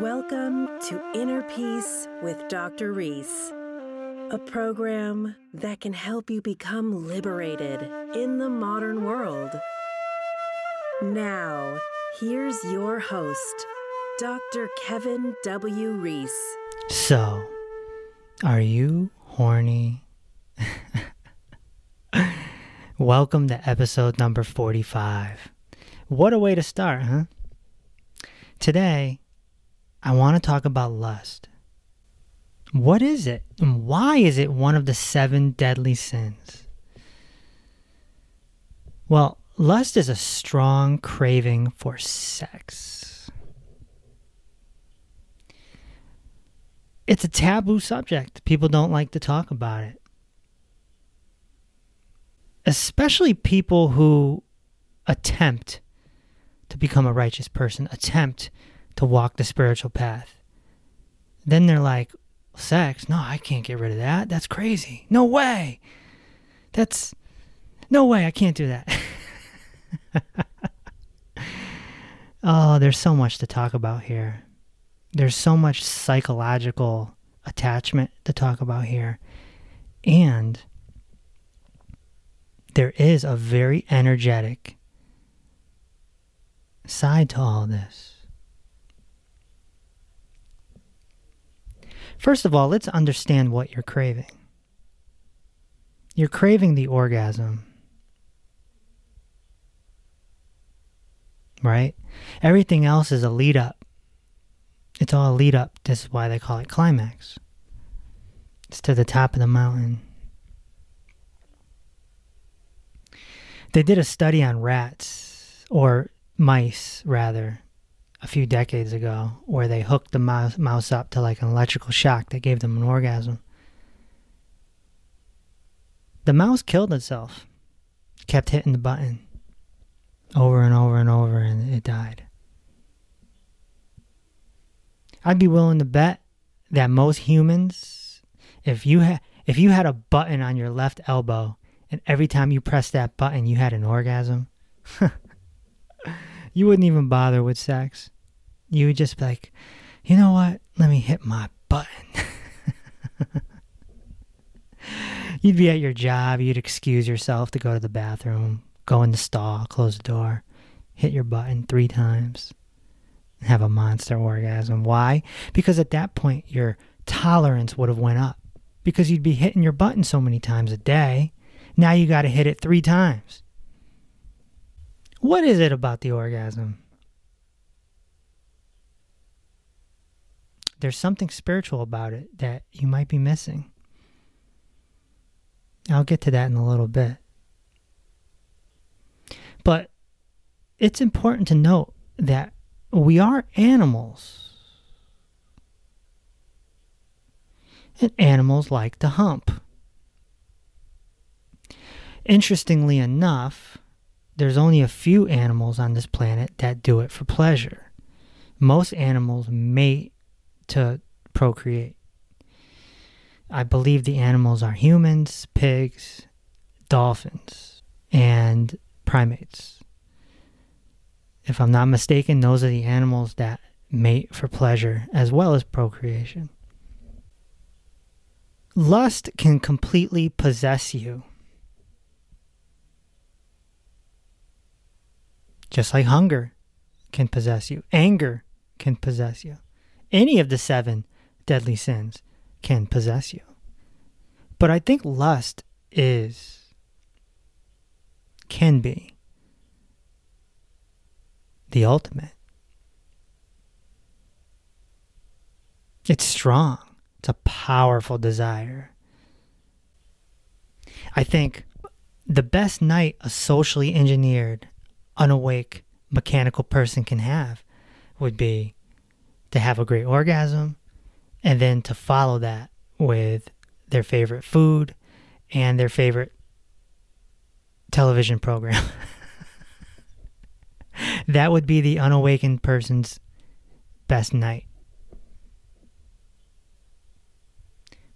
Welcome to Inner Peace with Dr. Reese, a program that can help you become liberated in the modern world. Now, here's your host, Dr. Kevin W. Reese. So, are you horny? Welcome to episode number 45. What a way to start, huh? Today, I want to talk about lust. What is it? And why is it one of the seven deadly sins? Well, lust is a strong craving for sex. It's a taboo subject. People don't like to talk about it. Especially people who attempt to become a righteous person, attempt to walk the spiritual path. Then they're like, sex? No, I can't get rid of that. That's crazy. No way. That's no way. I can't do that. oh, there's so much to talk about here. There's so much psychological attachment to talk about here. And there is a very energetic side to all this. First of all, let's understand what you're craving. You're craving the orgasm. Right? Everything else is a lead up. It's all a lead up. This is why they call it climax. It's to the top of the mountain. They did a study on rats, or mice rather, a few decades ago where they hooked the mouse, mouse up to like an electrical shock that gave them an orgasm. The mouse killed itself, kept hitting the button over and over and over, and it died. I'd be willing to bet that most humans, if you if you had a button on your left elbow and every time you pressed that button you had an orgasm, you wouldn't even bother with sex. You would just be like, you know what? Let me hit my button. you'd be at your job, you'd excuse yourself to go to the bathroom, go in the stall, close the door, hit your button three times, and have a monster orgasm. Why? Because at that point your tolerance would have went up. Because you'd be hitting your button so many times a day. Now you got to hit it three times. What is it about the orgasm? There's something spiritual about it that you might be missing. I'll get to that in a little bit. But it's important to note that we are animals. And animals like to hump. Interestingly enough, there's only a few animals on this planet that do it for pleasure. Most animals mate to procreate. I believe the animals are humans, pigs, dolphins, and primates. If I'm not mistaken, those are the animals that mate for pleasure as well as procreation. Lust can completely possess you. Just like hunger can possess you, anger can possess you. Any of the seven deadly sins can possess you. But I think lust is, can be, the ultimate. It's strong, it's a powerful desire. I think the best night a socially engineered unawake mechanical person can have would be to have a great orgasm and then to follow that with their favorite food and their favorite television program. that would be the unawakened person's best night.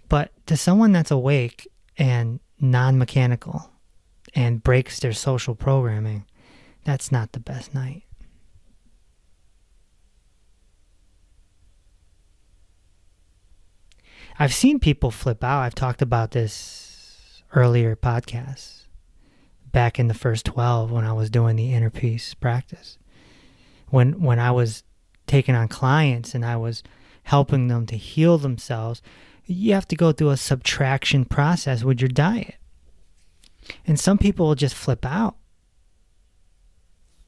But to someone that's awake and non mechanical and breaks their social programming, that's not the best night. I've seen people flip out. I've talked about this earlier podcasts back in the first 12 when I was doing the inner peace practice. When when I was taking on clients and I was helping them to heal themselves, you have to go through a subtraction process with your diet. And some people will just flip out.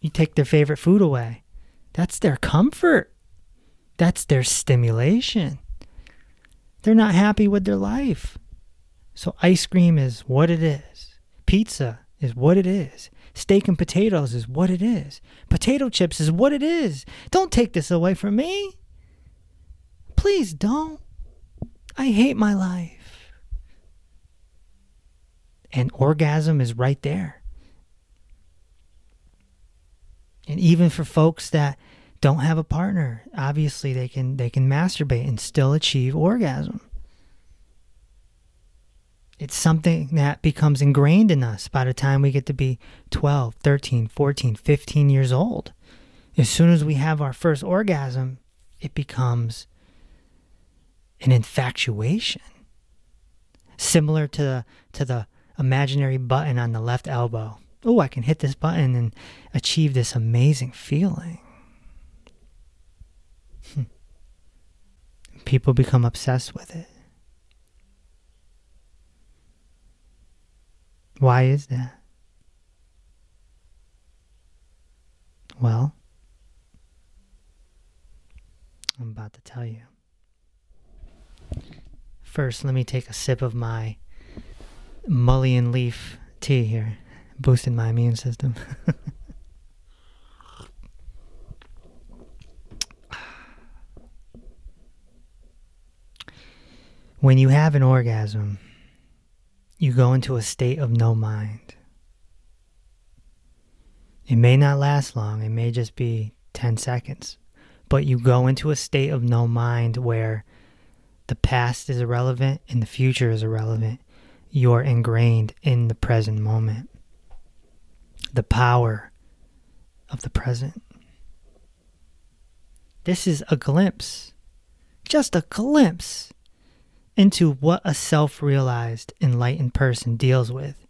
You take their favorite food away. That's their comfort. That's their stimulation. They're not happy with their life. So ice cream is what it is. Pizza is what it is. Steak and potatoes is what it is. Potato chips is what it is. Don't take this away from me. Please don't. I hate my life. And orgasm is right there. And even for folks that don't have a partner, obviously they can they can masturbate and still achieve orgasm. It's something that becomes ingrained in us by the time we get to be 12, 13, 14, 15 years old. As soon as we have our first orgasm, it becomes an infatuation. Similar to the, to the imaginary button on the left elbow. Oh, I can hit this button and achieve this amazing feeling. People become obsessed with it. Why is that? Well, I'm about to tell you. First, let me take a sip of my mullein leaf tea here, boosting my immune system. when you have an orgasm, you go into a state of no mind. It may not last long, it may just be 10 seconds, but you go into a state of no mind where the past is irrelevant and the future is irrelevant. You're ingrained in the present moment. The power of the present. This is a glimpse, just a glimpse into what a self realized, enlightened person deals with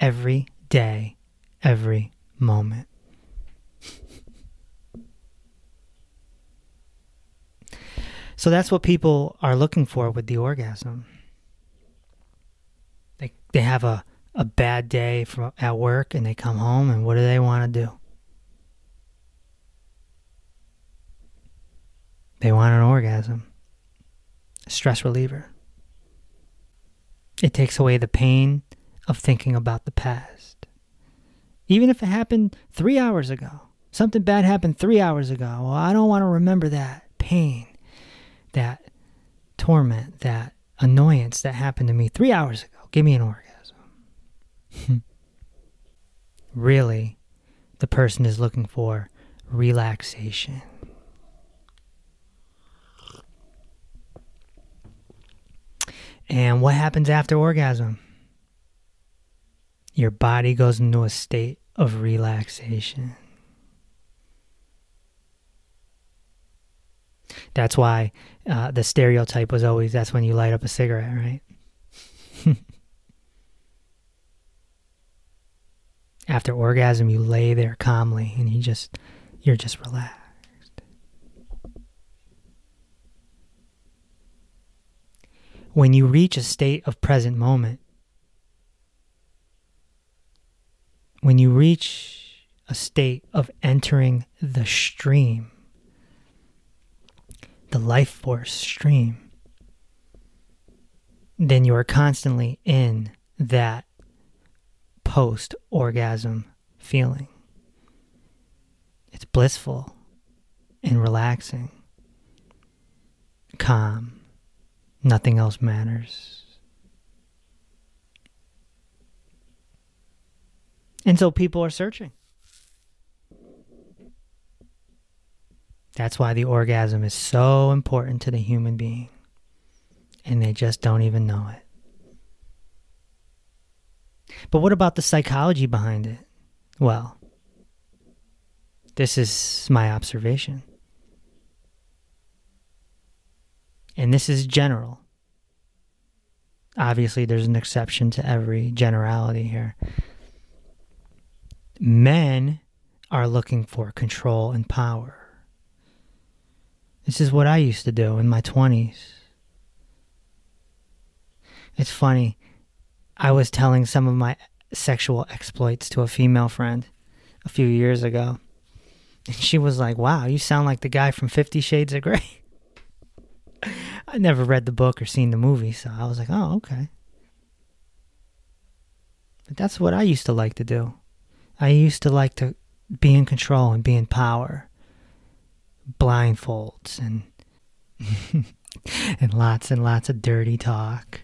every day, every moment. so that's what people are looking for with the orgasm. They, they have a, a bad day from, at work and they come home, and what do they want to do? They want an orgasm stress reliever. It takes away the pain of thinking about the past. Even if it happened three hours ago, something bad happened three hours ago. Well, I don't want to remember that pain, that torment, that annoyance that happened to me three hours ago. Give me an orgasm. really, the person is looking for relaxation. And what happens after orgasm? Your body goes into a state of relaxation. That's why uh, the stereotype was always that's when you light up a cigarette, right? After orgasm, you lay there calmly and you just, you're just relaxed. When you reach a state of present moment, when you reach a state of entering the stream, the life force stream, then you are constantly in that post orgasm feeling. It's blissful and relaxing, calm Nothing else matters. And so people are searching. That's why the orgasm is so important to the human being. And they just don't even know it. But what about the psychology behind it? Well, this is my observation. And this is general. Obviously, there's an exception to every generality here. Men are looking for control and power. This is what I used to do in my 20s. It's funny. I was telling some of my sexual exploits to a female friend a few years ago. And she was like, Wow, you sound like the guy from Fifty Shades of Grey. I never read the book or seen the movie, so I was like, Oh, okay. But that's what I used to like to do. I used to like to be in control and be in power. Blindfolds and and lots and lots of dirty talk.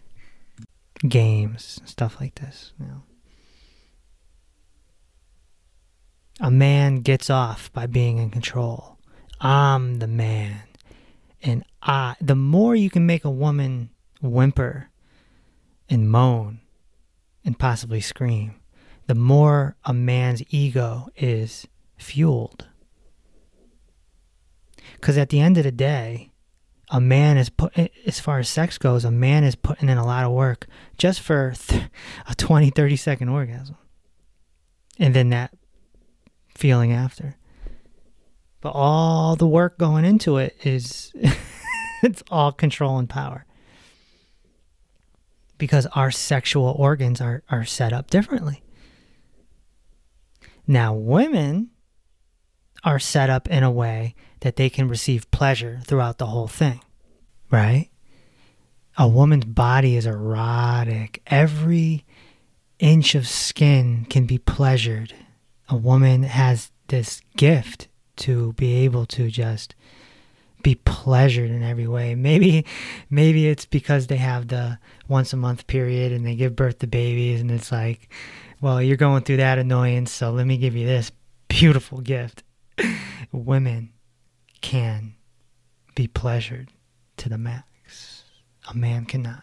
Games, stuff like this, you know. A man gets off by being in control. I'm the man. And I the more you can make a woman whimper and moan and possibly scream, the more a man's ego is fueled. Because at the end of the day, a man is put, as far as sex goes, a man is putting in a lot of work just for th- a 20, 30 second orgasm. And then that feeling after. But all the work going into it is, it's all control and power because our sexual organs are, are set up differently. Now, women are set up in a way that they can receive pleasure throughout the whole thing, right? A woman's body is erotic. Every inch of skin can be pleasured. A woman has this gift to be able to just be pleasured in every way. Maybe maybe it's because they have the once a month period and they give birth to babies and it's like, well, you're going through that annoyance, so let me give you this beautiful gift. Women can be pleasured to the max. A man cannot.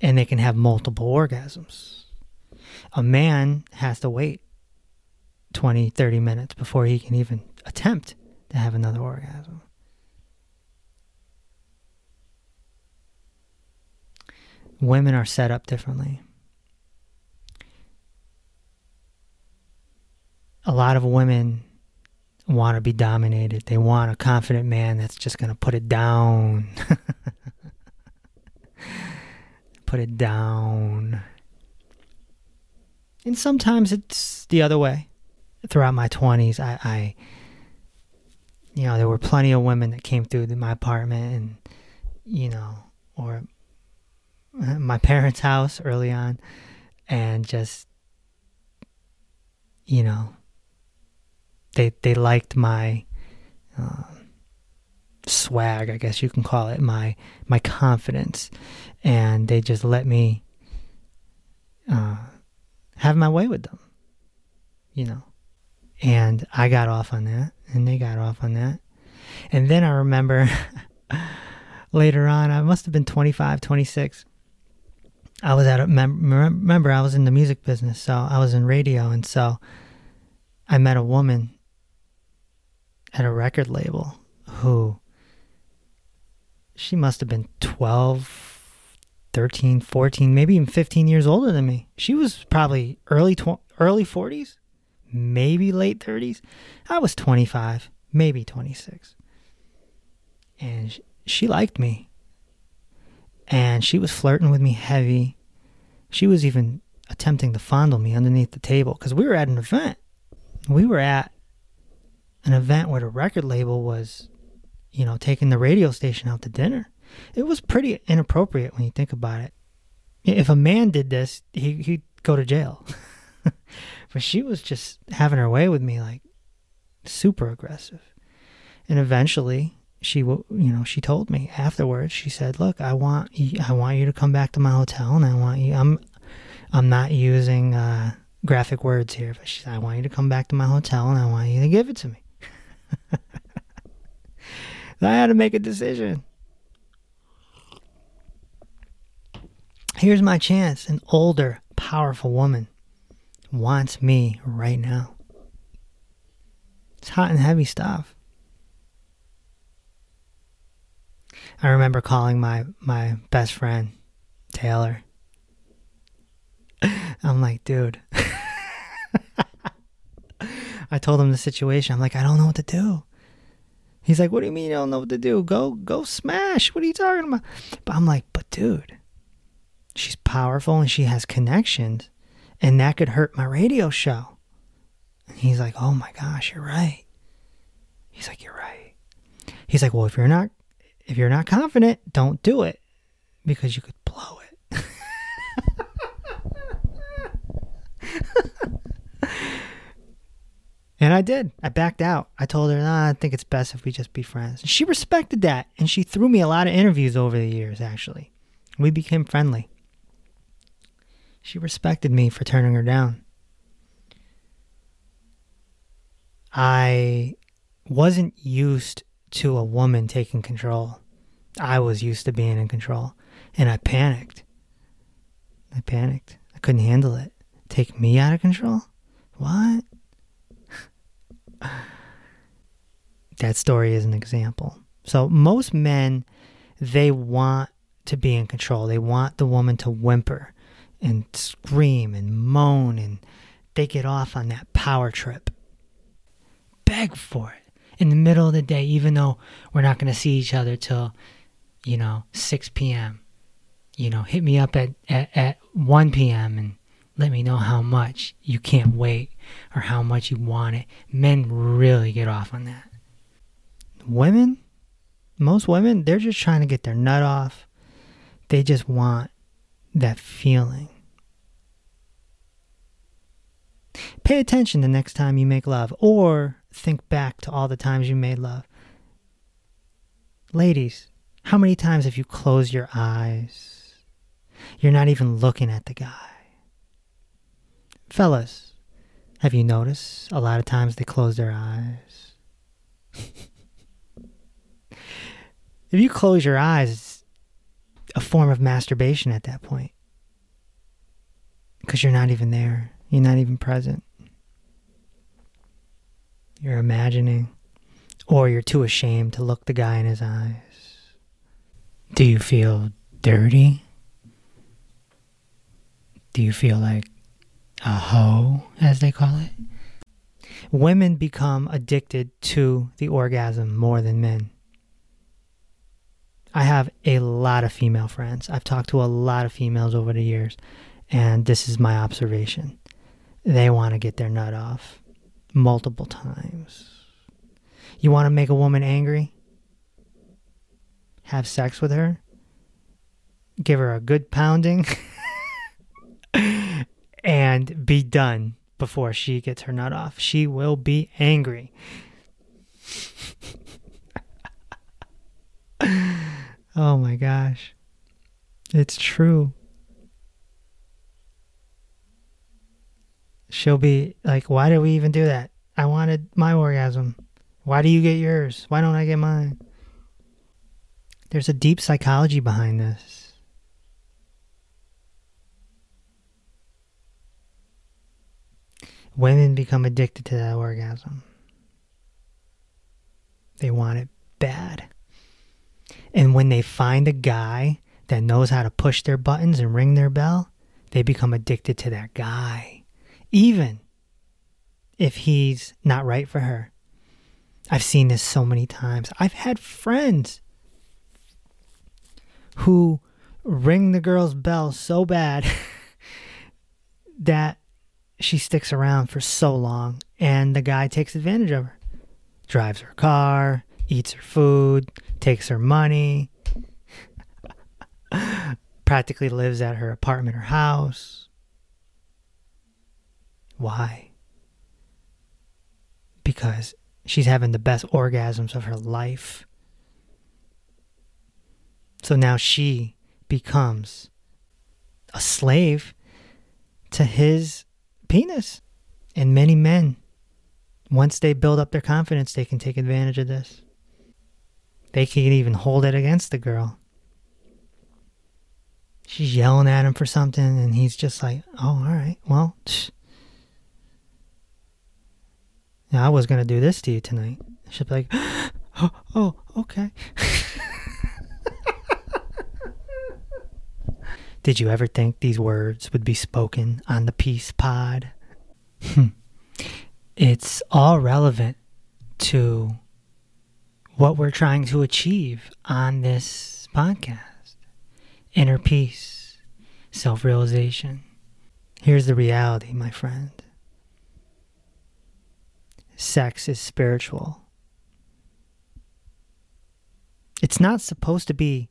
And they can have multiple orgasms. A man has to wait 20, 30 minutes before he can even attempt to have another orgasm. Women are set up differently. A lot of women want to be dominated. They want a confident man that's just going to put it down. put it down. And sometimes it's the other way. Throughout my 20s, I, I you know, there were plenty of women that came through my apartment and, you know, or my parents' house early on and just you know they they liked my uh, swag I guess you can call it my my confidence. And they just let me uh, have my way with them you know. And I got off on that and they got off on that. And then I remember later on I must have been 25 26 I was at a mem- remember I was in the music business, so I was in radio, and so I met a woman at a record label who she must have been 12 13 14 maybe even 15 years older than me. She was probably early tw- early 40s maybe late 30s i was 25 maybe 26 and she liked me and she was flirting with me heavy. She was even attempting to fondle me underneath the table because we were at an event. We were at an event where the record label was, you know, taking the radio station out to dinner. It was pretty inappropriate when you think about it. If a man did this, he, he'd go to jail. but she was just having her way with me, like super aggressive. And eventually, she you know she told me afterwards she said look i want you, i want you to come back to my hotel and i want you i'm i'm not using uh, graphic words here but she said i want you to come back to my hotel and i want you to give it to me. I had to make a decision. Here's my chance. An older powerful woman wants me right now. It's hot and heavy stuff I remember calling my my best friend Taylor. I'm like, dude. I told him the situation. I'm like, I don't know what to do. He's like, what do you mean you don't know what to do? Go go smash. What are you talking about? But I'm like, but dude, she's powerful and she has connections, and that could hurt my radio show. And he's like, oh my gosh, you're right. He's like, you're right. He's like, well, if you're not if you're not confident, don't do it because you could blow it. and I did. I backed out. I told her, nah, I think it's best if we just be friends. And she respected that. And she threw me a lot of interviews over the years, actually. We became friendly. She respected me for turning her down. I wasn't used to a woman taking control. I was used to being in control. And I panicked. I panicked. I couldn't handle it. Take me out of control? What? that story is an example. So most men, they want to be in control. They want the woman to whimper and scream and moan and they get off on that power trip. Beg for it in the middle of the day, even though we're not going to see each other till, you know, 6 p.m. You know, hit me up at, at, at 1 p.m. and let me know how much you can't wait or how much you want it. Men really get off on that. Women, most women, they're just trying to get their nut off. They just want that feeling. Pay attention the next time you make love or think back to all the times you made love. Ladies, how many times have you closed your eyes? You're not even looking at the guy. Fellas, have you noticed a lot of times they close their eyes? if you close your eyes, it's a form of masturbation at that point. Because you're not even there, you're not even present. You're imagining, or you're too ashamed to look the guy in his eyes. Do you feel dirty? Do you feel like a hoe, as they call it? Women become addicted to the orgasm more than men. I have a lot of female friends. I've talked to a lot of females over the years, and this is my observation. They want to get their nut off multiple times. You want to make a woman angry? Have sex with her? Give her a good pounding? and be done before she gets her nut off. She will be angry. oh my gosh. It's true. she'll be like, Why did we even do that? I wanted my orgasm. Why do you get yours? Why don't I get mine? There's a deep psychology behind this. Women become addicted to that orgasm. They want it bad. And when they find a guy that knows how to push their buttons and ring their bell, they become addicted to that guy even if he's not right for her. I've seen this so many times. I've had friends who ring the girl's bell so bad that she sticks around for so long and the guy takes advantage of her. Drives her car, eats her food, takes her money, practically lives at her apartment or house. Why? Because she's having the best orgasms of her life. So now she becomes a slave to his penis. And many men, once they build up their confidence, they can take advantage of this. They can even hold it against the girl. She's yelling at him for something, and he's just like, oh, all right, well, I was going to do this to you tonight. She'd be like, oh, oh okay. Did you ever think these words would be spoken on the Peace Pod? Hmm. it's all relevant to what we're trying to achieve on this podcast inner peace, self realization. Here's the reality, my friend sex is spiritual. It's not supposed to be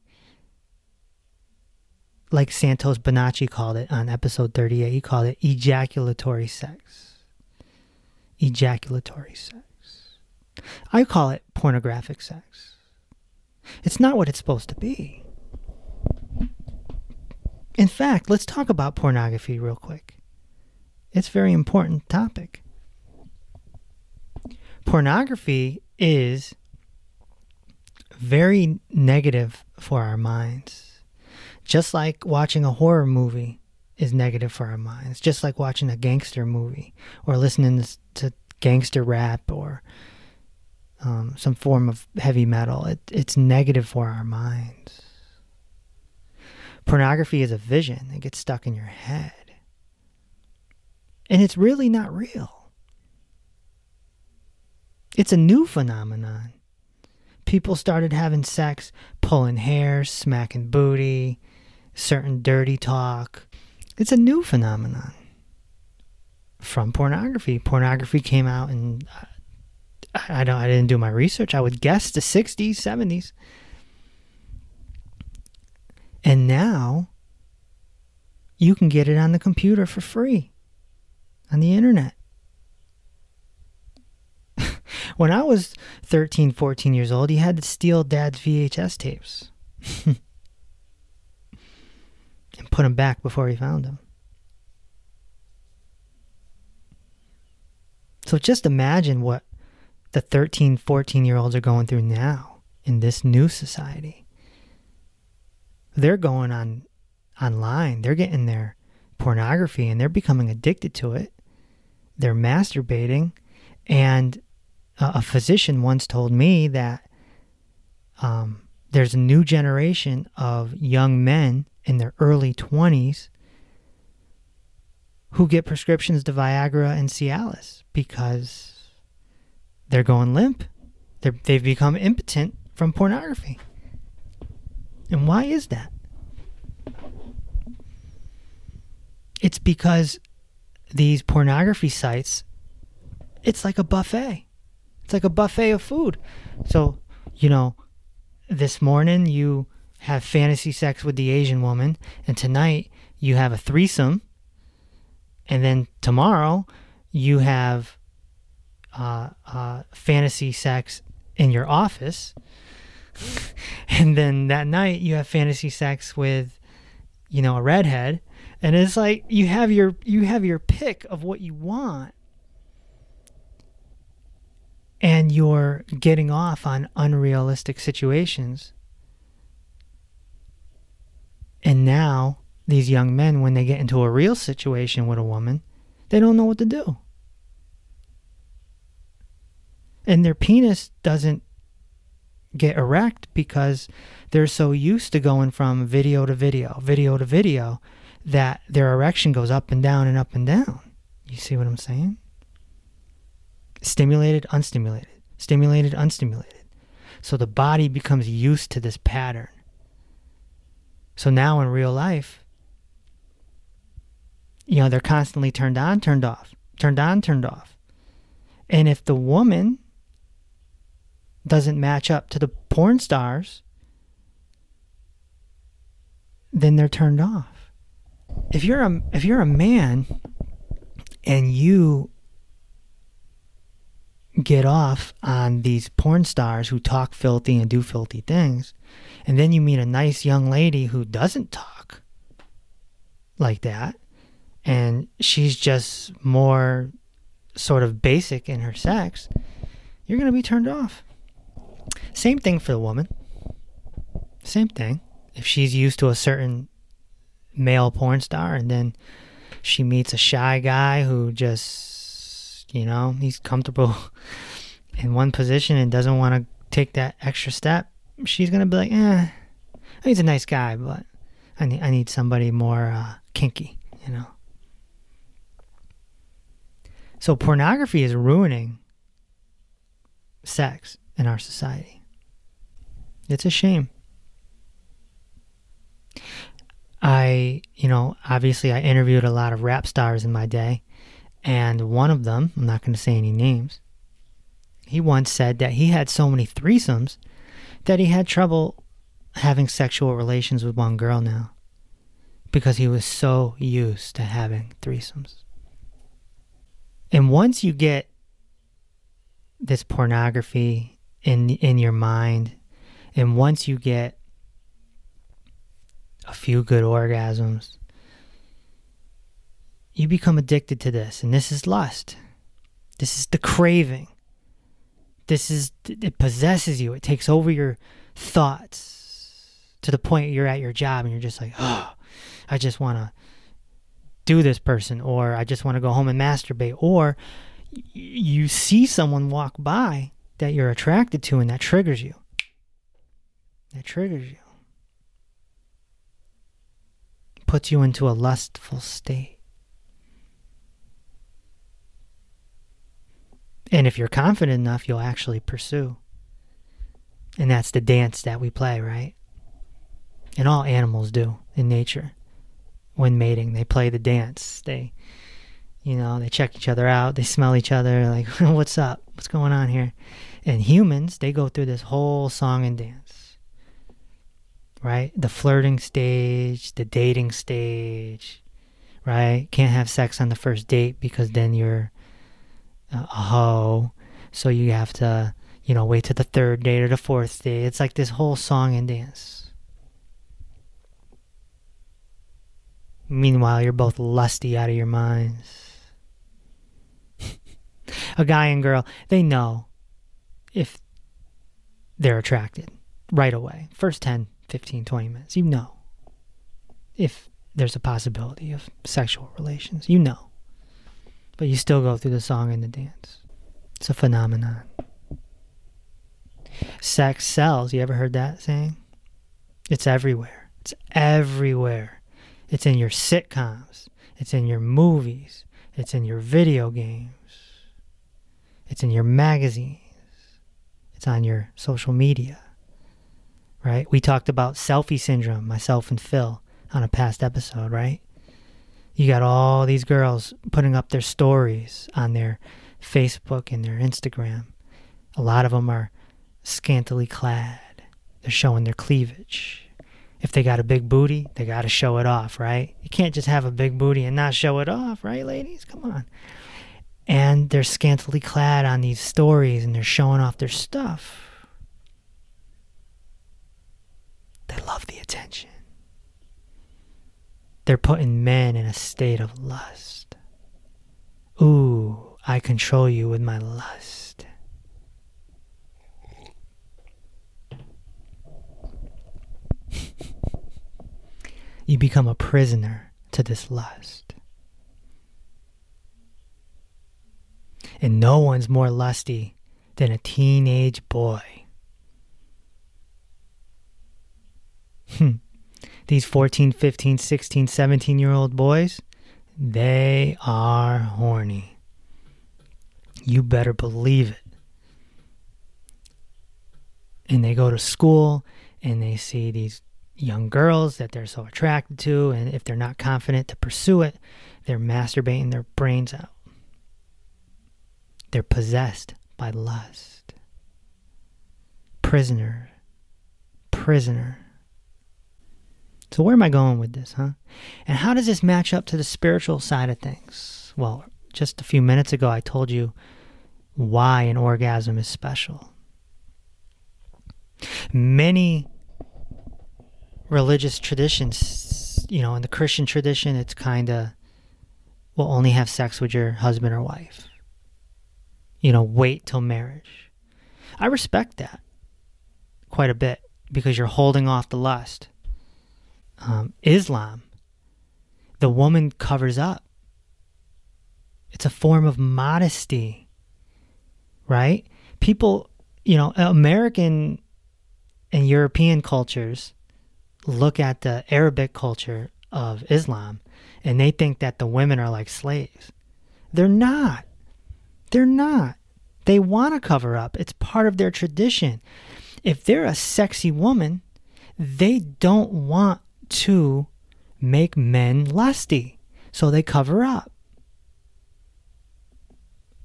like Santos Bonacci called it on episode 38. He called it ejaculatory sex. Ejaculatory sex. I call it pornographic sex. It's not what it's supposed to be. In fact, let's talk about pornography real quick. It's a very important topic. Pornography is very negative for our minds. Just like watching a horror movie is negative for our minds, just like watching a gangster movie or listening to gangster rap or um, some form of heavy metal. It, it's negative for our minds. Pornography is a vision, it gets stuck in your head. And it's really not real. It's a new phenomenon. People started having sex, pulling hair, smacking booty, certain dirty talk. It's a new phenomenon from pornography. Pornography came out in I don't I didn't do my research. I would guess the 60s, 70s. And now you can get it on the computer for free on the internet. when I was 13, 14 years old, you had to steal dad's VHS tapes and put them back before he found them. So just imagine what the 13, 14 year olds are going through now in this new society. They're going on online, they're getting their pornography and they're becoming addicted to it. They're masturbating. And a physician once told me that um, there's a new generation of young men in their early 20s who get prescriptions to Viagra and Cialis because they're going limp. They're, they've become impotent from pornography. And why is that? It's because these pornography sites, it's like a buffet. It's like a buffet of food. So, you know, this morning you have fantasy sex with the Asian woman, and tonight you have a threesome, and then tomorrow you have uh, uh, fantasy sex in your office, and then that night you have fantasy sex with, you know, a redhead, and it's like you have your you have your pick of what you want, and you're getting off on unrealistic situations. And now these young men, when they get into a real situation with a woman, they don't know what to do and their penis doesn't get erect because they're so used to going from video to video, video to video, that their erection goes up and down and up and down. You see what I'm saying? Stimulated, unstimulated, stimulated, unstimulated. So the body becomes used to this pattern. So now in real life, you know, they're constantly turned on, turned off, turned on, turned off. And if the woman doesn't match up to the porn stars, then they're turned off. If you're a if you're a man and you get off on these porn stars who talk filthy and do filthy things, and then you meet a nice young lady who doesn't talk like that, and she's just more sort of basic in her sex, you're going to be turned off. Same thing for the woman. Same thing. If she's used to a certain male porn star and then she meets a shy guy who just, you know, he's comfortable in one position and doesn't want to take that extra step, she's to be like, eh, he's a nice guy, but I need I need somebody more uh, kinky, you know. So pornography is ruining sex in our society. It's a shame. I, you know, obviously I interviewed a lot of rap stars in my day, and one of them, I'm not going to say any names, he once said that he had so many threesomes that he had trouble having sexual relations with one girl now because he was so used to having threesomes. And once you get this pornography in in your mind and once you get a few good orgasms you become addicted to this. And this is lust. This is the craving this is it possesses you it takes over your thoughts to the point you're at your job and you're just like oh i just want to do this person or i just want to go home and masturbate or you see someone walk by that you're attracted to and that triggers you. That triggers you. Puts you into a lustful state. And if you're confident enough, you'll actually pursue. And that's the dance that we play, right? And all animals do in nature. When mating, they play the dance. They you know, they check each other out, they smell each other, like, what's up? What's going on here? And humans, they go through this whole song and dance, right? The flirting stage, the dating stage, right? Can't have sex on the first date because then you're Uh, a hoe. So you have to, you know, wait to the third day or the fourth day. It's like this whole song and dance. Meanwhile, you're both lusty out of your minds a guy and girl, they know if they're attracted right away. First 10, 15, 20 minutes, you know if there's a possibility of sexual relations. You know. But you still go through the song and the dance. It's a phenomenon. Sex sells. You ever heard that saying? It's everywhere. It's everywhere. It's in your sitcoms. It's in your movies. It's in your video games. It's in your magazines. It's on your social media. Right? We talked about selfie syndrome, myself and Phil, on a past episode, right? You got all these girls putting up their stories on their Facebook and their Instagram. A lot of them are scantily clad. They're showing their cleavage. If they got a big booty, they got to show it off, right? You can't just have a big booty and not show it off, right, ladies? Come on and they're scantily clad on these stories and they're showing off their stuff. They love the attention. They're putting men in a state of lust. Ooh, I control you with my lust. you become a prisoner to this lust. and no one's more lusty than a teenage boy. Hmm. These 14, 15, 16, 17 year old boys, they are horny. You better believe it. And they go to school and they see these young girls that they're so attracted to, and if they're not confident to pursue it, they're masturbating their brains out. They're possessed by lust. Prisoner. Prisoner. So, where am I going with this, huh? And how does this match up to the spiritual side of things? Well, just a few minutes ago, I told you why an orgasm is special. Many religious traditions, you know, in the Christian tradition, it's kind of, will only have sex with your husband or wife you know, wait till marriage. I respect that quite a bit because you're holding off the lust. Um, Islam, the woman covers up. It's a form of modesty, right? People, you know, American and European cultures look at the Arabic culture of Islam and they think that the women are like slaves. They're not. They're not. They want to cover up. It's part of their tradition. If they're a sexy woman, they don't want to make men lusty. So they cover up.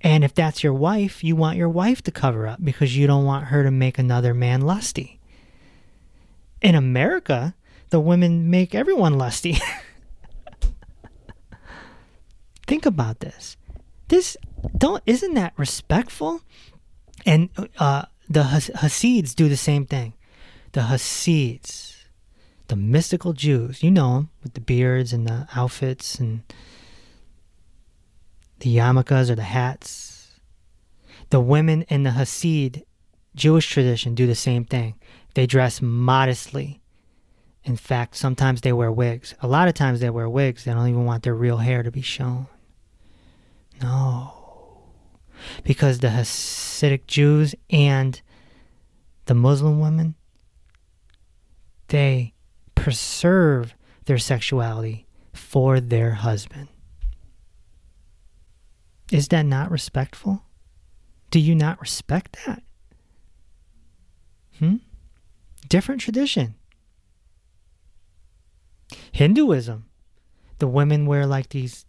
And if that's your wife, you want your wife to cover up because you don't want her to make another man lusty. In America, the women make everyone lusty. Think about this. This don't isn't that respectful? And uh, the Hasids do the same thing. The Hasids, the mystical Jews, you know them with the beards and the outfits and the yarmulkes or the hats. The women in the Hasid Jewish tradition do the same thing. They dress modestly. In fact, sometimes they wear wigs. A lot of times they wear wigs. They don't even want their real hair to be shown. No. Because the Hasidic Jews and the Muslim women, they preserve their sexuality for their husband. Is that not respectful? Do you not respect that? Hmm? Different tradition. Hinduism. The women wear like these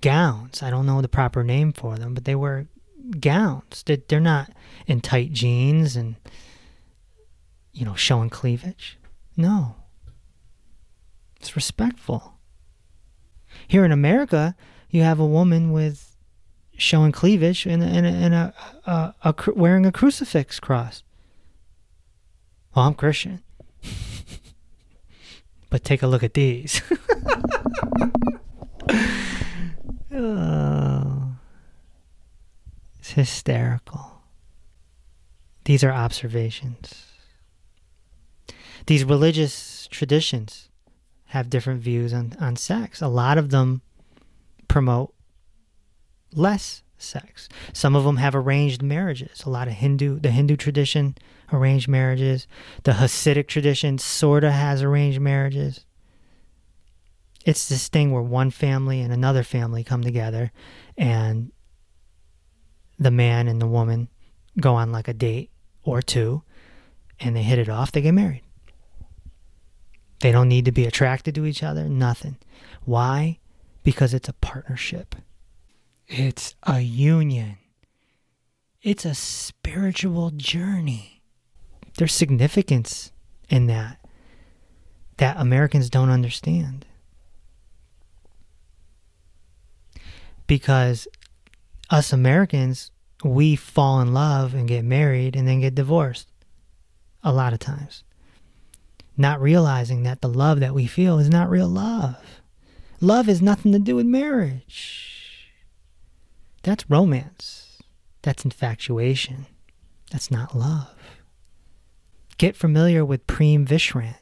gowns. I don't know the proper name for them, but they wear gowns. They're not in tight jeans and you know showing cleavage. No. It's respectful. Here in America, you have a woman with showing cleavage and, and, and a, a, a, a wearing a crucifix cross. Well, I'm Christian. but take a look at these. oh, it's hysterical. These are observations. These religious traditions have different views on, on sex. A lot of them promote less sex. Some of them have arranged marriages. A lot of Hindu, the Hindu tradition, arranged marriages. The Hasidic tradition sort of has arranged marriages. It's this thing where one family and another family come together and the man and the woman go on like a date or two and they hit it off, they get married. They don't need to be attracted to each other, nothing. Why? Because it's a partnership. It's a union. It's a spiritual journey. There's significance in that that Americans don't understand. Because us Americans, we fall in love and get married and then get divorced a lot of times. Not realizing that the love that we feel is not real love. Love has nothing to do with marriage. That's romance. That's infatuation. That's not love. Get familiar with Prem Vishrant,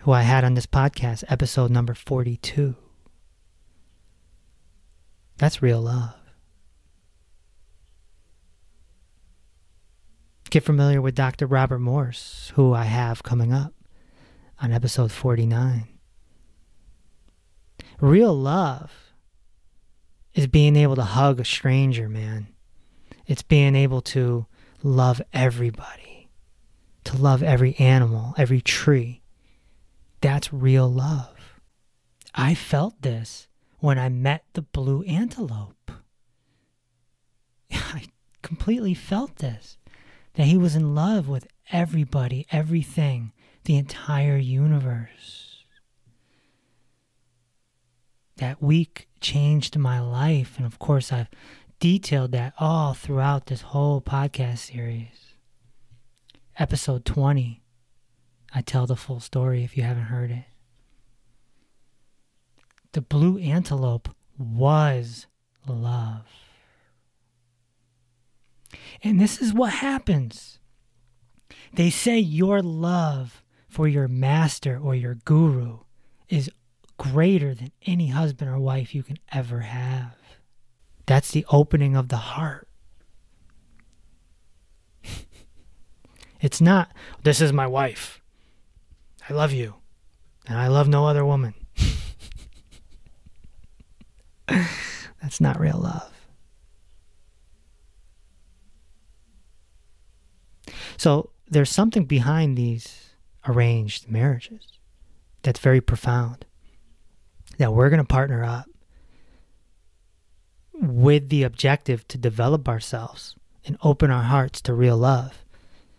who I had on this podcast, episode number 42. That's real love. Get familiar with Dr. Robert Morse, who I have coming up on episode 49. Real love is being able to hug a stranger, man. It's being able to love everybody, to love every animal, every tree. That's real love. I felt this when I met the blue antelope. I completely felt this that he was in love with everybody, everything, the entire universe. That week changed my life. And of course, I've detailed that all throughout this whole podcast series. Episode 20, I tell the full story if you haven't heard it. The blue antelope was love. And this is what happens. They say your love for your master or your guru is greater than any husband or wife you can ever have. That's the opening of the heart. it's not, this is my wife. I love you, and I love no other woman. That's not real love. So there's something behind these arranged marriages that's very profound. That we're going to partner up with the objective to develop ourselves and open our hearts to real love.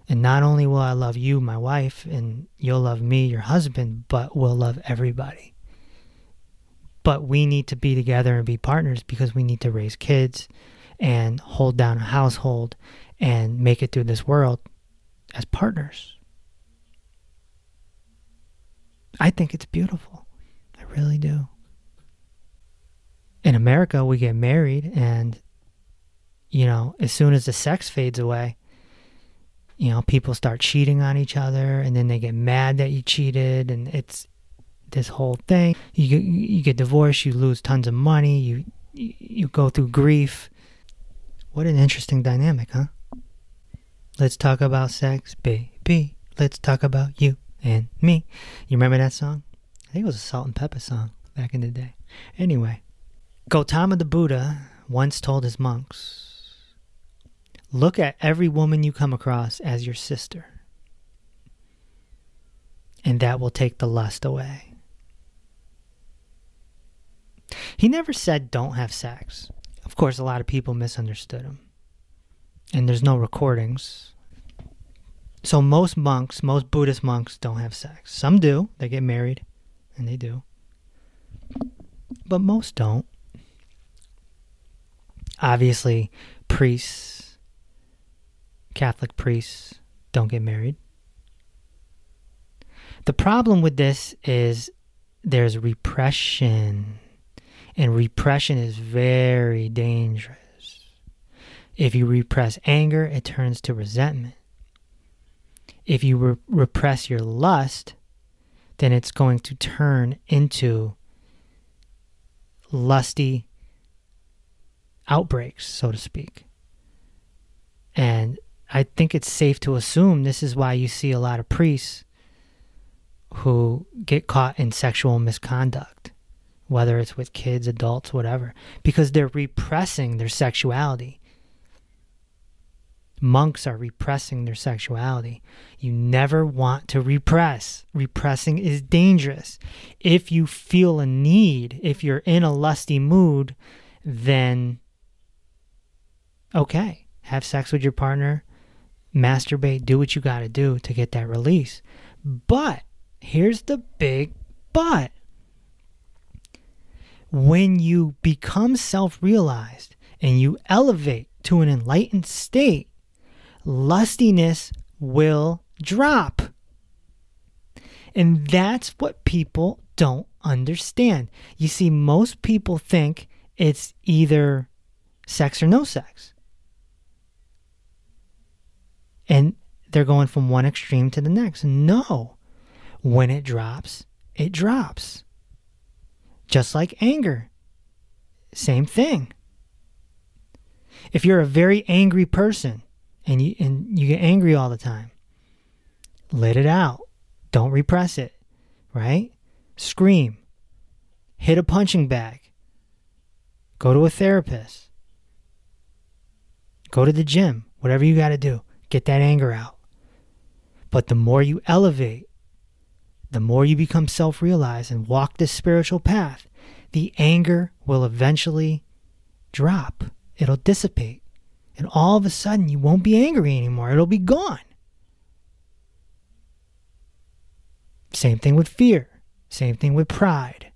And not only will I love you, my wife, and you'll love me, your husband, but we'll love everybody. But we need to be together and be partners because we need to raise kids and hold down a household and make it through this world as partners. I think it's beautiful. I really do. In America, we get married, and, you know, as soon as the sex fades away, you know, people start cheating on each other, and then they get mad that you cheated, and it's this whole thing. You you get divorced, you lose tons of money, you you go through grief. What an interesting dynamic, huh? Let's talk about sex, baby. Let's talk about you and me. You remember that song? I think it was a Salt-N-Pepa song back in the day. Anyway, Gautama the Buddha once told his monks Look at every woman you come across as your sister, and that will take the lust away. He never said don't have sex. Of course, a lot of people misunderstood him and there's no recordings. So most monks, most Buddhist monks don't have sex. Some do. They get married and they do. But most don't. Obviously, priests, Catholic priests don't get married. The problem with this is there's repression, and repression is very dangerous. If you repress anger, it turns to resentment. If you re- repress your lust, then it's going to turn into lusty outbreaks, so to speak. And I think it's safe to assume this is why you see a lot of priests who get caught in sexual misconduct, whether it's with kids, adults, whatever, because they're repressing their sexuality monks are repressing their sexuality. You never want to repress. Repressing is dangerous. If you feel a need, if you're in a lusty mood, then okay, have sex with your partner, masturbate, do what you got to do to get that release. But here's the big but. When you become self realized and you elevate to an enlightened state, lustiness will drop. And that's what people don't understand. You see, most people think it's either sex or no sex. And they're going from one extreme to the next. No. When it drops, it drops. Just like anger. Same thing. If you're a very angry person, and you and you get angry all the time. Let it out. Don't repress it. Right? Scream. Hit a punching bag. Go to a therapist. Go to the gym. Whatever you got to do. Get that anger out. But the more you elevate, the more you become self realized and walk this spiritual path, the anger will eventually drop. It'll dissipate. And all of a sudden, you won't be angry anymore. It'll be gone. Same thing with fear. Same thing with pride.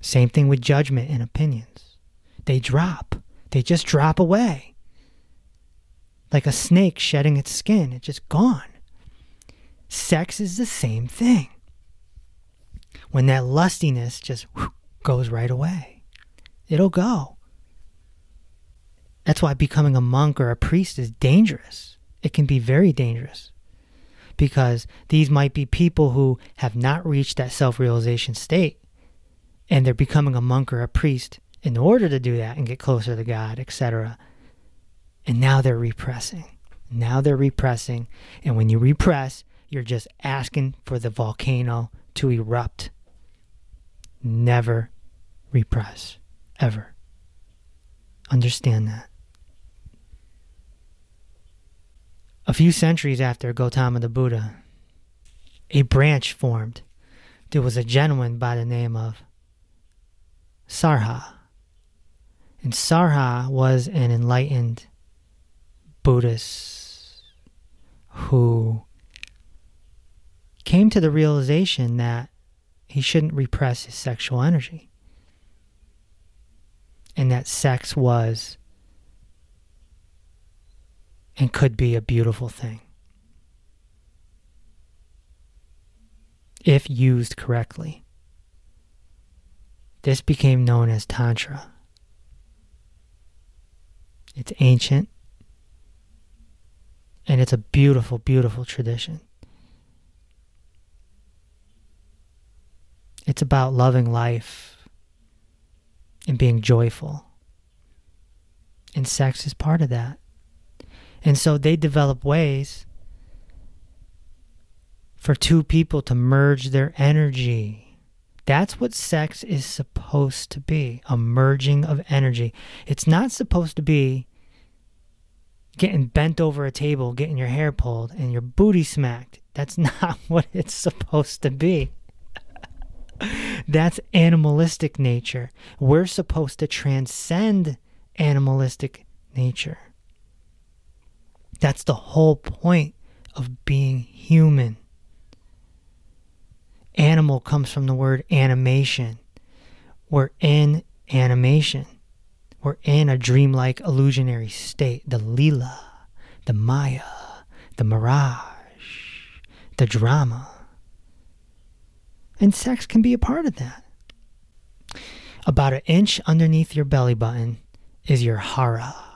Same thing with judgment and opinions. They drop, they just drop away. Like a snake shedding its skin, it's just gone. Sex is the same thing. When that lustiness just whoosh, goes right away, it'll go. That's why becoming a monk or a priest is dangerous. It can be very dangerous because these might be people who have not reached that self realization state and they're becoming a monk or a priest in order to do that and get closer to God, etc. And now they're repressing. Now they're repressing. And when you repress, you're just asking for the volcano to erupt. Never repress. Ever. Understand that. A few centuries after Gautama the Buddha, a branch formed. There was a gentleman by the name of Saraha. And Saraha was an enlightened Buddhist who came to the realization that he shouldn't repress his sexual energy. And that sex was and could be a beautiful thing. If used correctly. This became known as Tantra. It's ancient and it's a beautiful, beautiful tradition. It's about loving life and being joyful. And sex is part of that. And so they develop ways for two people to merge their energy. That's what sex is supposed to be a merging of energy. It's not supposed to be getting bent over a table, getting your hair pulled, and your booty smacked. That's not what it's supposed to be. That's animalistic nature. We're supposed to transcend animalistic nature. That's the whole point of being human. Animal comes from the word animation. We're in animation. We're in a dreamlike illusionary state. The lila, the maya, the mirage, the drama. And sex can be a part of that. About an inch underneath your belly button is your hara.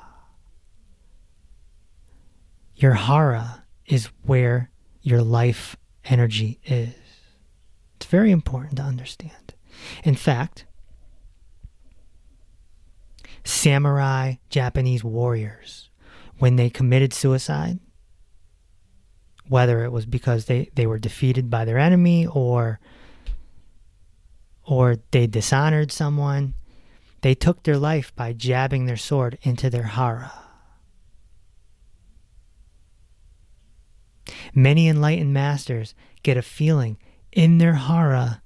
Your hara is where your life energy is. It's very important to understand. In fact, samurai Japanese warriors, when they committed suicide, whether it was because they, they were defeated by their enemy or or they dishonored someone, they took their life by jabbing their sword into their hara. Many enlightened masters get a feeling in their hara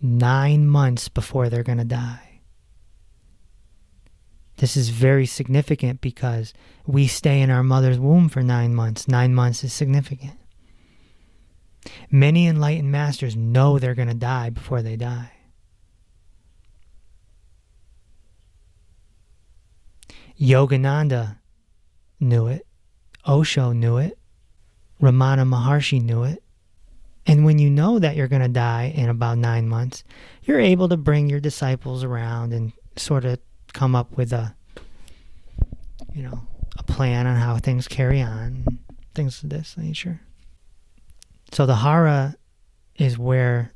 nine months before they're going to die. This is very significant because we stay in our mother's womb for nine months. Nine months is significant. Many enlightened masters know they're going to die before they die. Yogananda knew it. Osho knew it. Ramana Maharshi knew it. And when you know that you're going to die in about nine months, you're able to bring your disciples around and sort of come up with a, you know, a plan on how things carry on, things of this nature. So the hara is where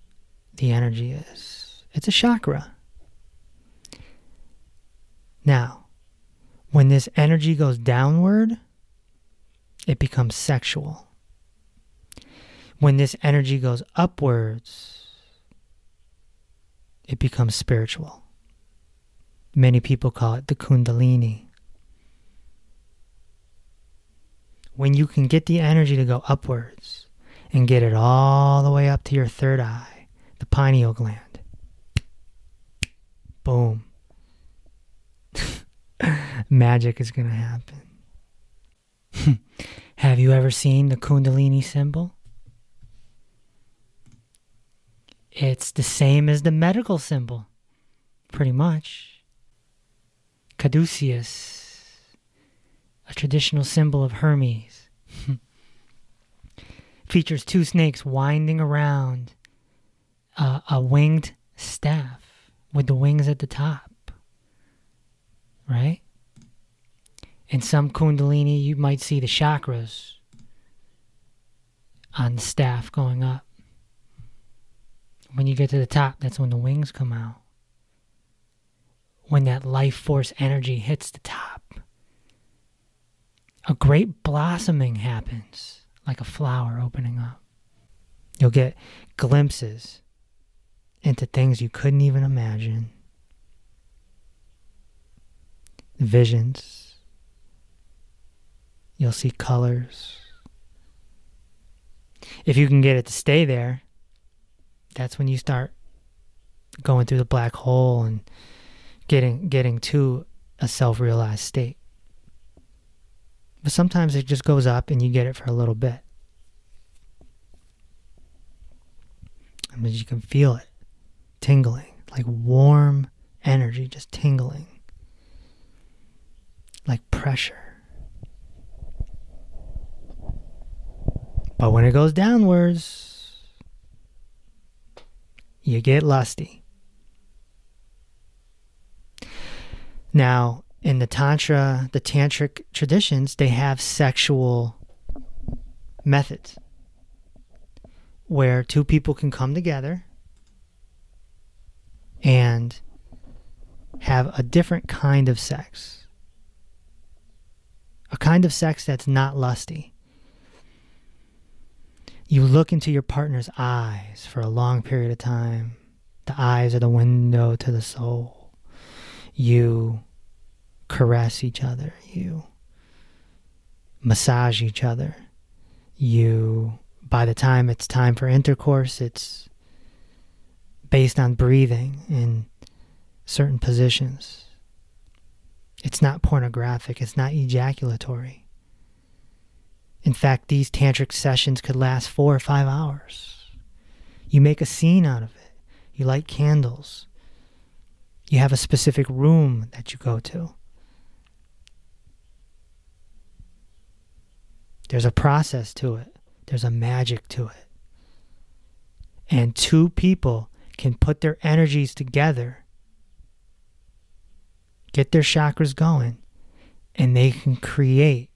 the energy is. It's a chakra. Now, when this energy goes downward, it becomes sexual. When this energy goes upwards, it becomes spiritual. Many people call it the Kundalini. When you can get the energy to go upwards and get it all the way up to your third eye, the pineal gland, boom, magic is going to happen. Have you ever seen the Kundalini symbol? It's the same as the medical symbol, pretty much. Caduceus, a traditional symbol of Hermes, features two snakes winding around uh, a winged staff with the wings at the top. Right? In some Kundalini, you might see the chakras on the staff going up. When you get to the top, that's when the wings come out. When that life force energy hits the top, a great blossoming happens, like a flower opening up. You'll get glimpses into things you couldn't even imagine. Visions. You'll see colors. If you can get it to stay there, that's when you start going through the black hole and getting getting to a self-realized state. But sometimes it just goes up and you get it for a little bit. I mean, you can feel it tingling, like warm energy just tingling, like pressure. But when it goes downwards, you get lusty. Now, in the Tantra, the Tantric traditions, they have sexual methods where two people can come together and have a different kind of sex. A kind of sex that's not lusty. You look into your partner's eyes for a long period of time. The eyes are the window to the soul. You caress each other. You massage each other. You, by the time it's time for intercourse, it's based on breathing in certain positions. It's not pornographic, it's not ejaculatory. In fact, these tantric sessions could last four or five hours. You make a scene out of it. You light candles. You have a specific room that you go to. There's a process to it, there's a magic to it. And two people can put their energies together, get their chakras going, and they can create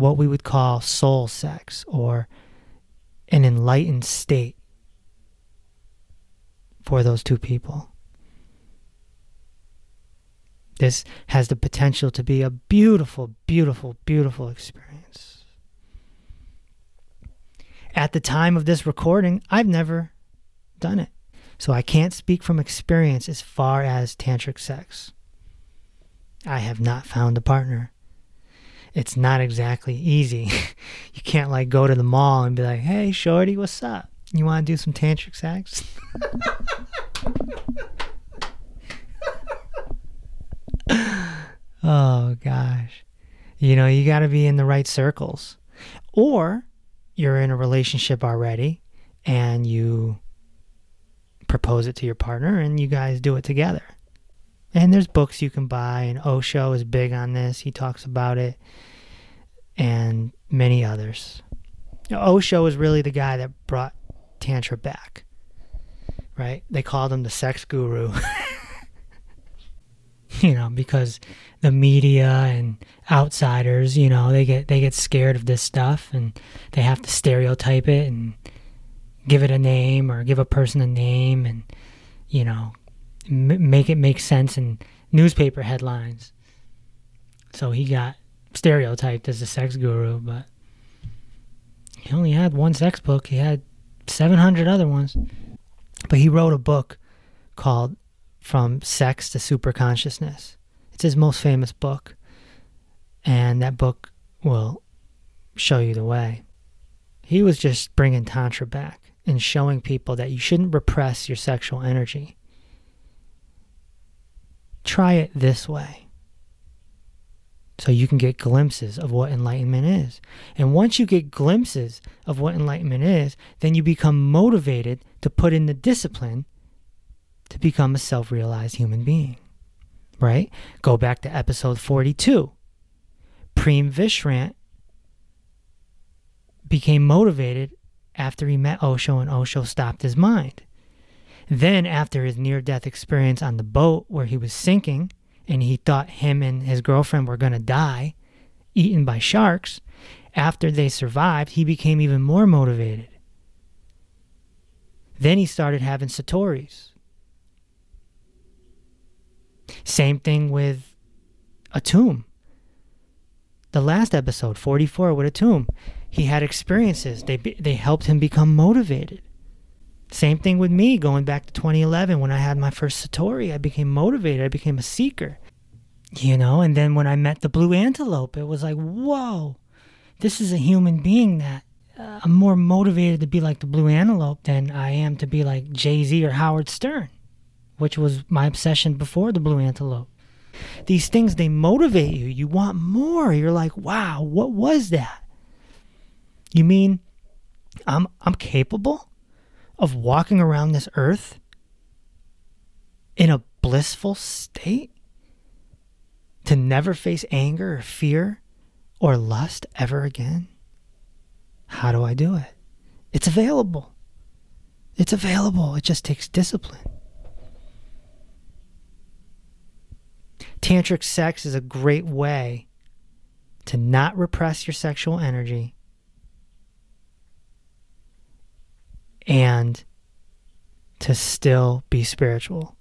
what we would call soul sex or an enlightened state for those two people. This has the potential to be a beautiful, beautiful, beautiful experience. At the time of this recording, I've never done it. So I can't speak from experience as far as tantric sex. I have not found a partner. It's not exactly easy. you can't like go to the mall and be like, "Hey, shorty, what's up? You want to do some tantric sex?" oh gosh. You know, you got to be in the right circles. Or you're in a relationship already and you propose it to your partner and you guys do it together. And there's books you can buy, and Osho is big on this. He talks about it, and many others. Osho is really the guy that brought Tantra back, right? They called him the sex guru. you know, because the media and outsiders, you know, they get they get scared of this stuff and they have to stereotype it and give it a name or give a person a name and you know, make it make sense in newspaper headlines. So he got stereotyped as a sex guru, but he only had one sex book. He had 700 other ones. But he wrote a book called from sex to super consciousness. It's his most famous book. And that book will show you the way. He was just bringing Tantra back and showing people that you shouldn't repress your sexual energy. Try it this way. So you can get glimpses of what enlightenment is. And once you get glimpses of what enlightenment is, then you become motivated to put in the discipline to become a self realized human being. Right? Go back to episode 42. Prem Vishrant became motivated after he met Osho and Osho stopped his mind. Then, after his near death experience on the boat where he was sinking and he thought him and his girlfriend were going to die, eaten by sharks, after they survived, he became even more motivated. Then he started having Satori's. Same thing with a tomb. The last episode, 44, with a tomb, he had experiences. They they helped him become motivated. Same thing with me going back to 2011 when I had my first Satori. I became motivated. I became a seeker. You know, and then when I met the blue antelope, it was like, whoa, this is a human being that uh, I'm more motivated to be like the blue antelope than I am to be like Jay Z or Howard Stern, which was my obsession before the blue antelope. These things, they motivate you. You want more. You're like, wow, what was that? You mean I'm, I'm capable of walking around this earth in a blissful state? to never face anger or fear or lust ever again? How do I do it? It's available. It's available. It just takes discipline. Tantric sex is a great way to not repress your sexual energy and to still be spiritual.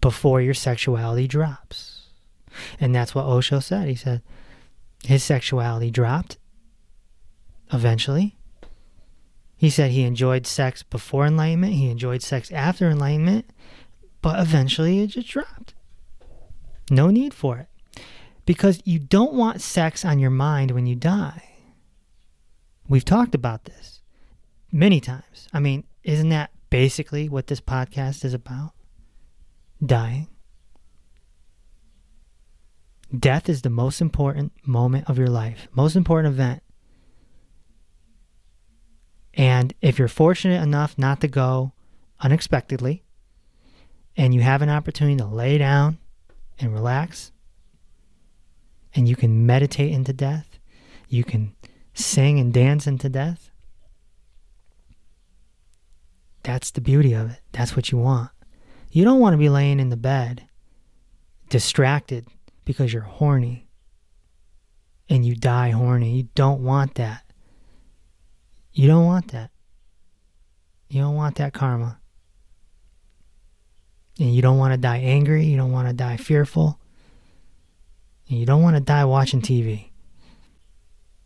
before your sexuality drops. And that's what Osho said. He said his sexuality dropped eventually. He said he enjoyed sex before enlightenment, he enjoyed sex after enlightenment, but eventually it just dropped. No need for it. Because you don't want sex on your mind when you die. We've talked about this many times. I mean, isn't that basically what this podcast is about? dying. Death is the most important moment of your life, most important event. And if you're fortunate enough not to go unexpectedly, and you have an opportunity to lay down and relax, and you can meditate into death, you can sing and dance into death. That's the beauty of it. That's what you want. You don't want to be laying in the bed distracted because you're horny and you die horny. You don't want that. You don't want that. You don't want that karma. And you don't want to die angry. You don't want to die fearful. And you don't want to die watching TV.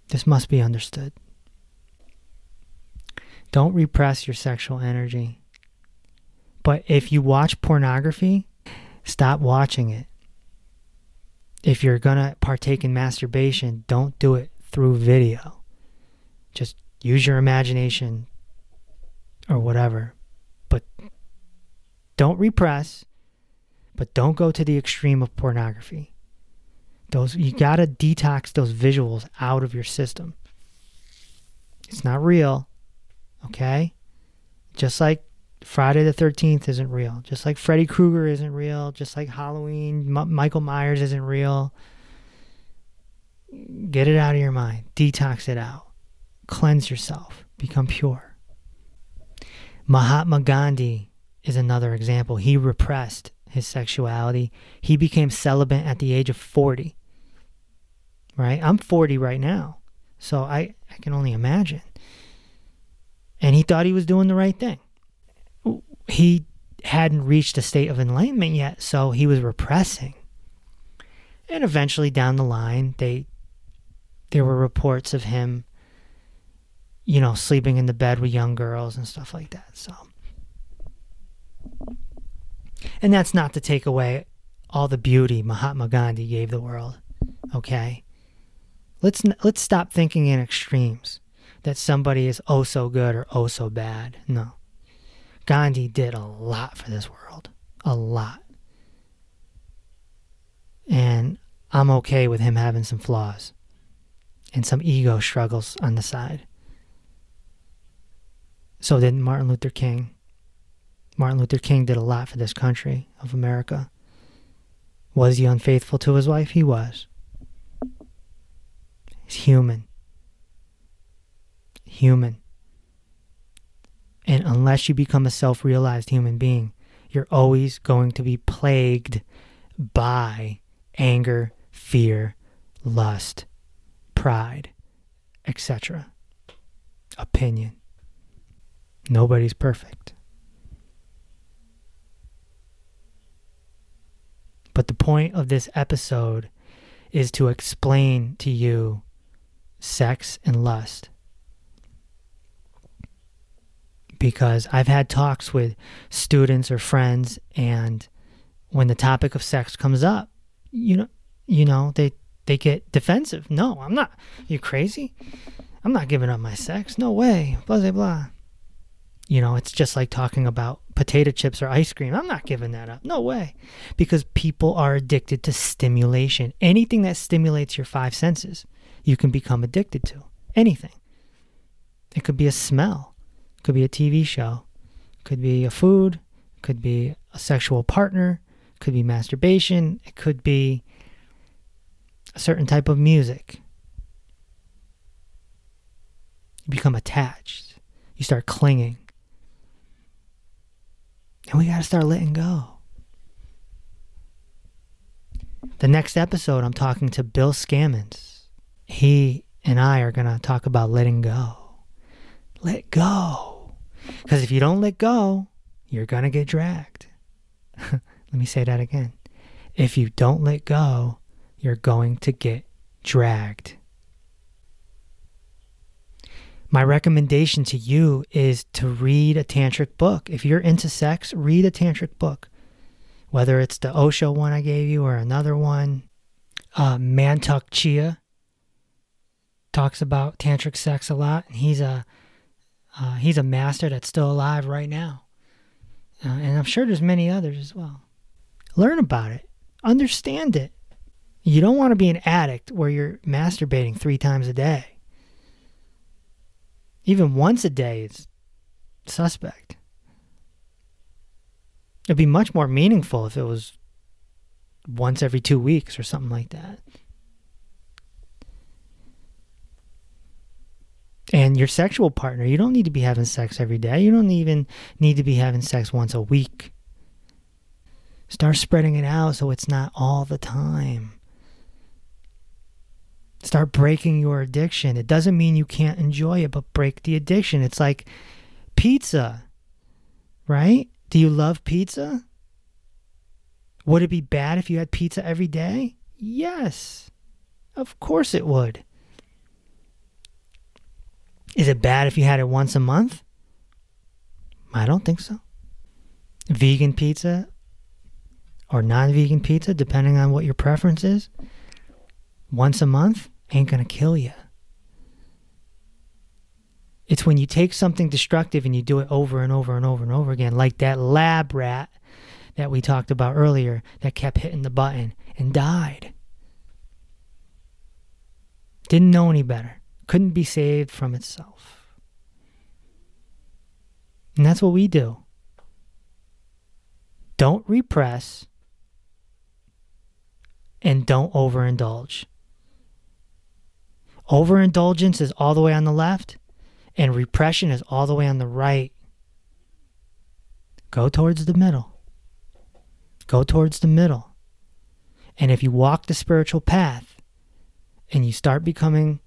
This must be understood. Don't repress your sexual energy. But if you watch pornography, stop watching it. If you're going to partake in masturbation, don't do it through video. Just use your imagination or whatever. But don't repress, but don't go to the extreme of pornography. Those you got to detox those visuals out of your system. It's not real. Okay? Just like Friday the 13th isn't real. Just like Freddy Krueger isn't real. Just like Halloween, M- Michael Myers isn't real. Get it out of your mind. Detox it out. Cleanse yourself. Become pure. Mahatma Gandhi is another example. He repressed his sexuality. He became celibate at the age of 40. Right? I'm 40 right now. So I, I can only imagine. And he thought he was doing the right thing he hadn't reached a state of enlightenment yet, so he was repressing. And eventually down the line, they there were reports of him you know, sleeping in the bed with young girls and stuff like that. So And that's not to take away all the beauty Mahatma Gandhi gave the world. Okay? Let's let's stop thinking in extremes that somebody is oh so good or oh so bad. No. Gandhi did a lot for this world. A lot. And I'm okay with him having some flaws and some ego struggles on the side. So did Martin Luther King. Martin Luther King did a lot for this country of America. Was he unfaithful to his wife? He was. He's human. Human. And unless you become a self realized human being, you're always going to be plagued by anger, fear, lust, pride, etc. Opinion. Nobody's perfect. But the point of this episode is to explain to you sex and lust. Because I've had talks with students or friends, and when the topic of sex comes up, you know, you know, they they get defensive. No, I'm not. You crazy? I'm not giving up my sex. No way. Blah blah blah. You know, it's just like talking about potato chips or ice cream. I'm not giving that up. No way. Because people are addicted to stimulation. Anything that stimulates your five senses, you can become addicted to. Anything. It could be a smell, it could be a TV show, it could be a food, it could be a sexual partner, it could be masturbation, it could be a certain type of music. You become attached. You start clinging. And we got to start letting go. The next episode, I'm talking to Bill Scammons. He and I are going to talk about letting go. Let go. Because if you don't let go, you're going to get dragged. let me say that again. If you don't let go, you're going to get dragged. My recommendation to you is to read a tantric book. If you're into sex, read a tantric book. Whether it's the Osho one I gave you or another one, uh, Mantak Chia talks about tantric sex a lot. And he's a uh, he's a master that's still alive right now, uh, and I'm sure there's many others as well. Learn about it, understand it. You don't want to be an addict where you're masturbating three times a day even once a day is suspect. It'd be much more meaningful if it was once every two weeks or something like that. And your sexual partner, you don't need to be having sex every day. You don't even need to be having sex once a week. Start spreading it out so it's not all the time. Start breaking your addiction. It doesn't mean you can't enjoy it, but break the addiction. It's like pizza, right? Do you love pizza? Would it be bad if you had pizza every day? Yes. Of course it would. Is it bad if you had it once a month? I don't think so. Vegan pizza or non vegan pizza, depending on what your preference is, once a month? Ain't going to kill you. It's when you take something destructive and you do it over and over and over and over again, like that lab rat that we talked about earlier that kept hitting the button and died. Didn't know any better. Couldn't be saved from itself. And that's what we do. Don't repress and don't overindulge. Overindulgence is all the way on the left, and repression is all the way on the right. Go towards the middle. Go towards the middle. And if you walk the spiritual path and you start becoming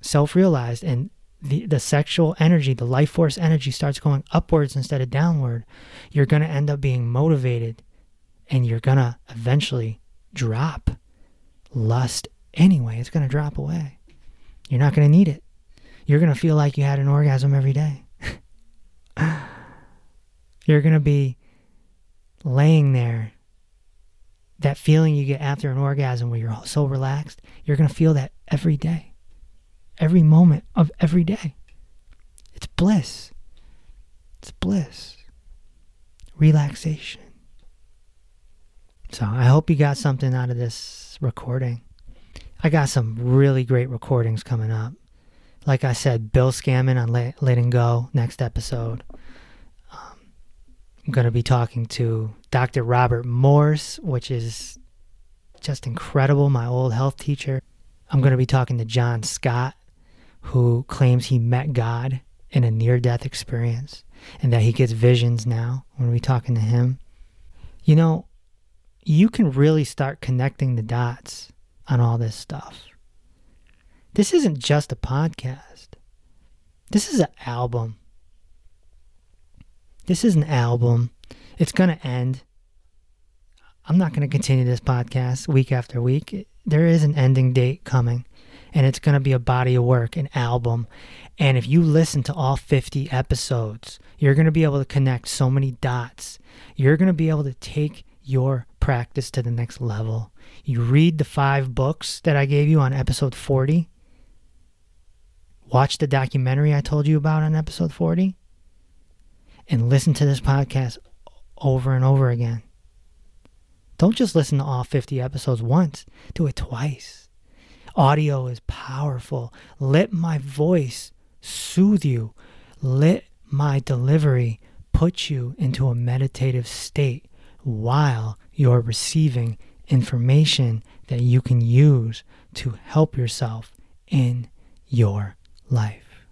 self realized and the, the sexual energy, the life force energy starts going upwards instead of downward, you're going to end up being motivated and you're going to eventually drop lust anyway. It's going to drop away. You're not going to need it. You're going to feel like you had an orgasm every day. You're going to be laying there. That feeling you get after an orgasm where you're so relaxed, you're going to feel that every day. Every moment of every day. It's bliss. It's bliss. Relaxation. So I hope you got something out of this recording. I got some really great recordings coming up. Like I said, Bill Scammon on Let, Letting Go next episode. Um, I'm going to be talking to Dr. Robert Morse, which is just incredible, my old health teacher. I'm going to be talking to John Scott, who claims he met God in a near death experience and that he gets visions now. Going to be talking to him. You know, you can really start connecting the dots on all this stuff. This isn't just a podcast. This is an album. This is an album. It's going to end. I'm not going to continue this podcast week after week. there is an ending date coming, and it's going to be a body of work, an album. And if you listen to all 50 episodes, you're going to be able to connect so many dots. You're going to be able to take your practice to the next level. You read the five books that I gave you on episode 40. Watch the documentary I told you about on episode 40. And listen to this podcast over and over again. Don't just listen to all 50 episodes once, do it twice. Audio is powerful. Let my voice soothe you. Let my delivery put you into a meditative state while you're receiving information that you can use to help yourself in your life.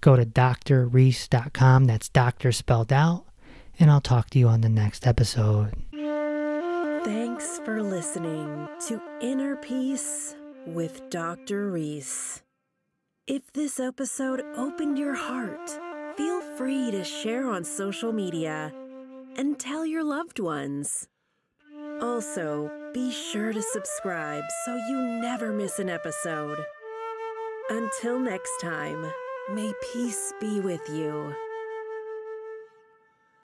Go to doctorreese.com, that's doctor spelled out, and I'll talk to you on the next episode. Thanks for listening to Inner Peace with Dr. Reese. If this episode opened your heart, feel free to share on social media and tell your loved ones. Also, be sure to subscribe so you never miss an episode. Until next time, may peace be with you.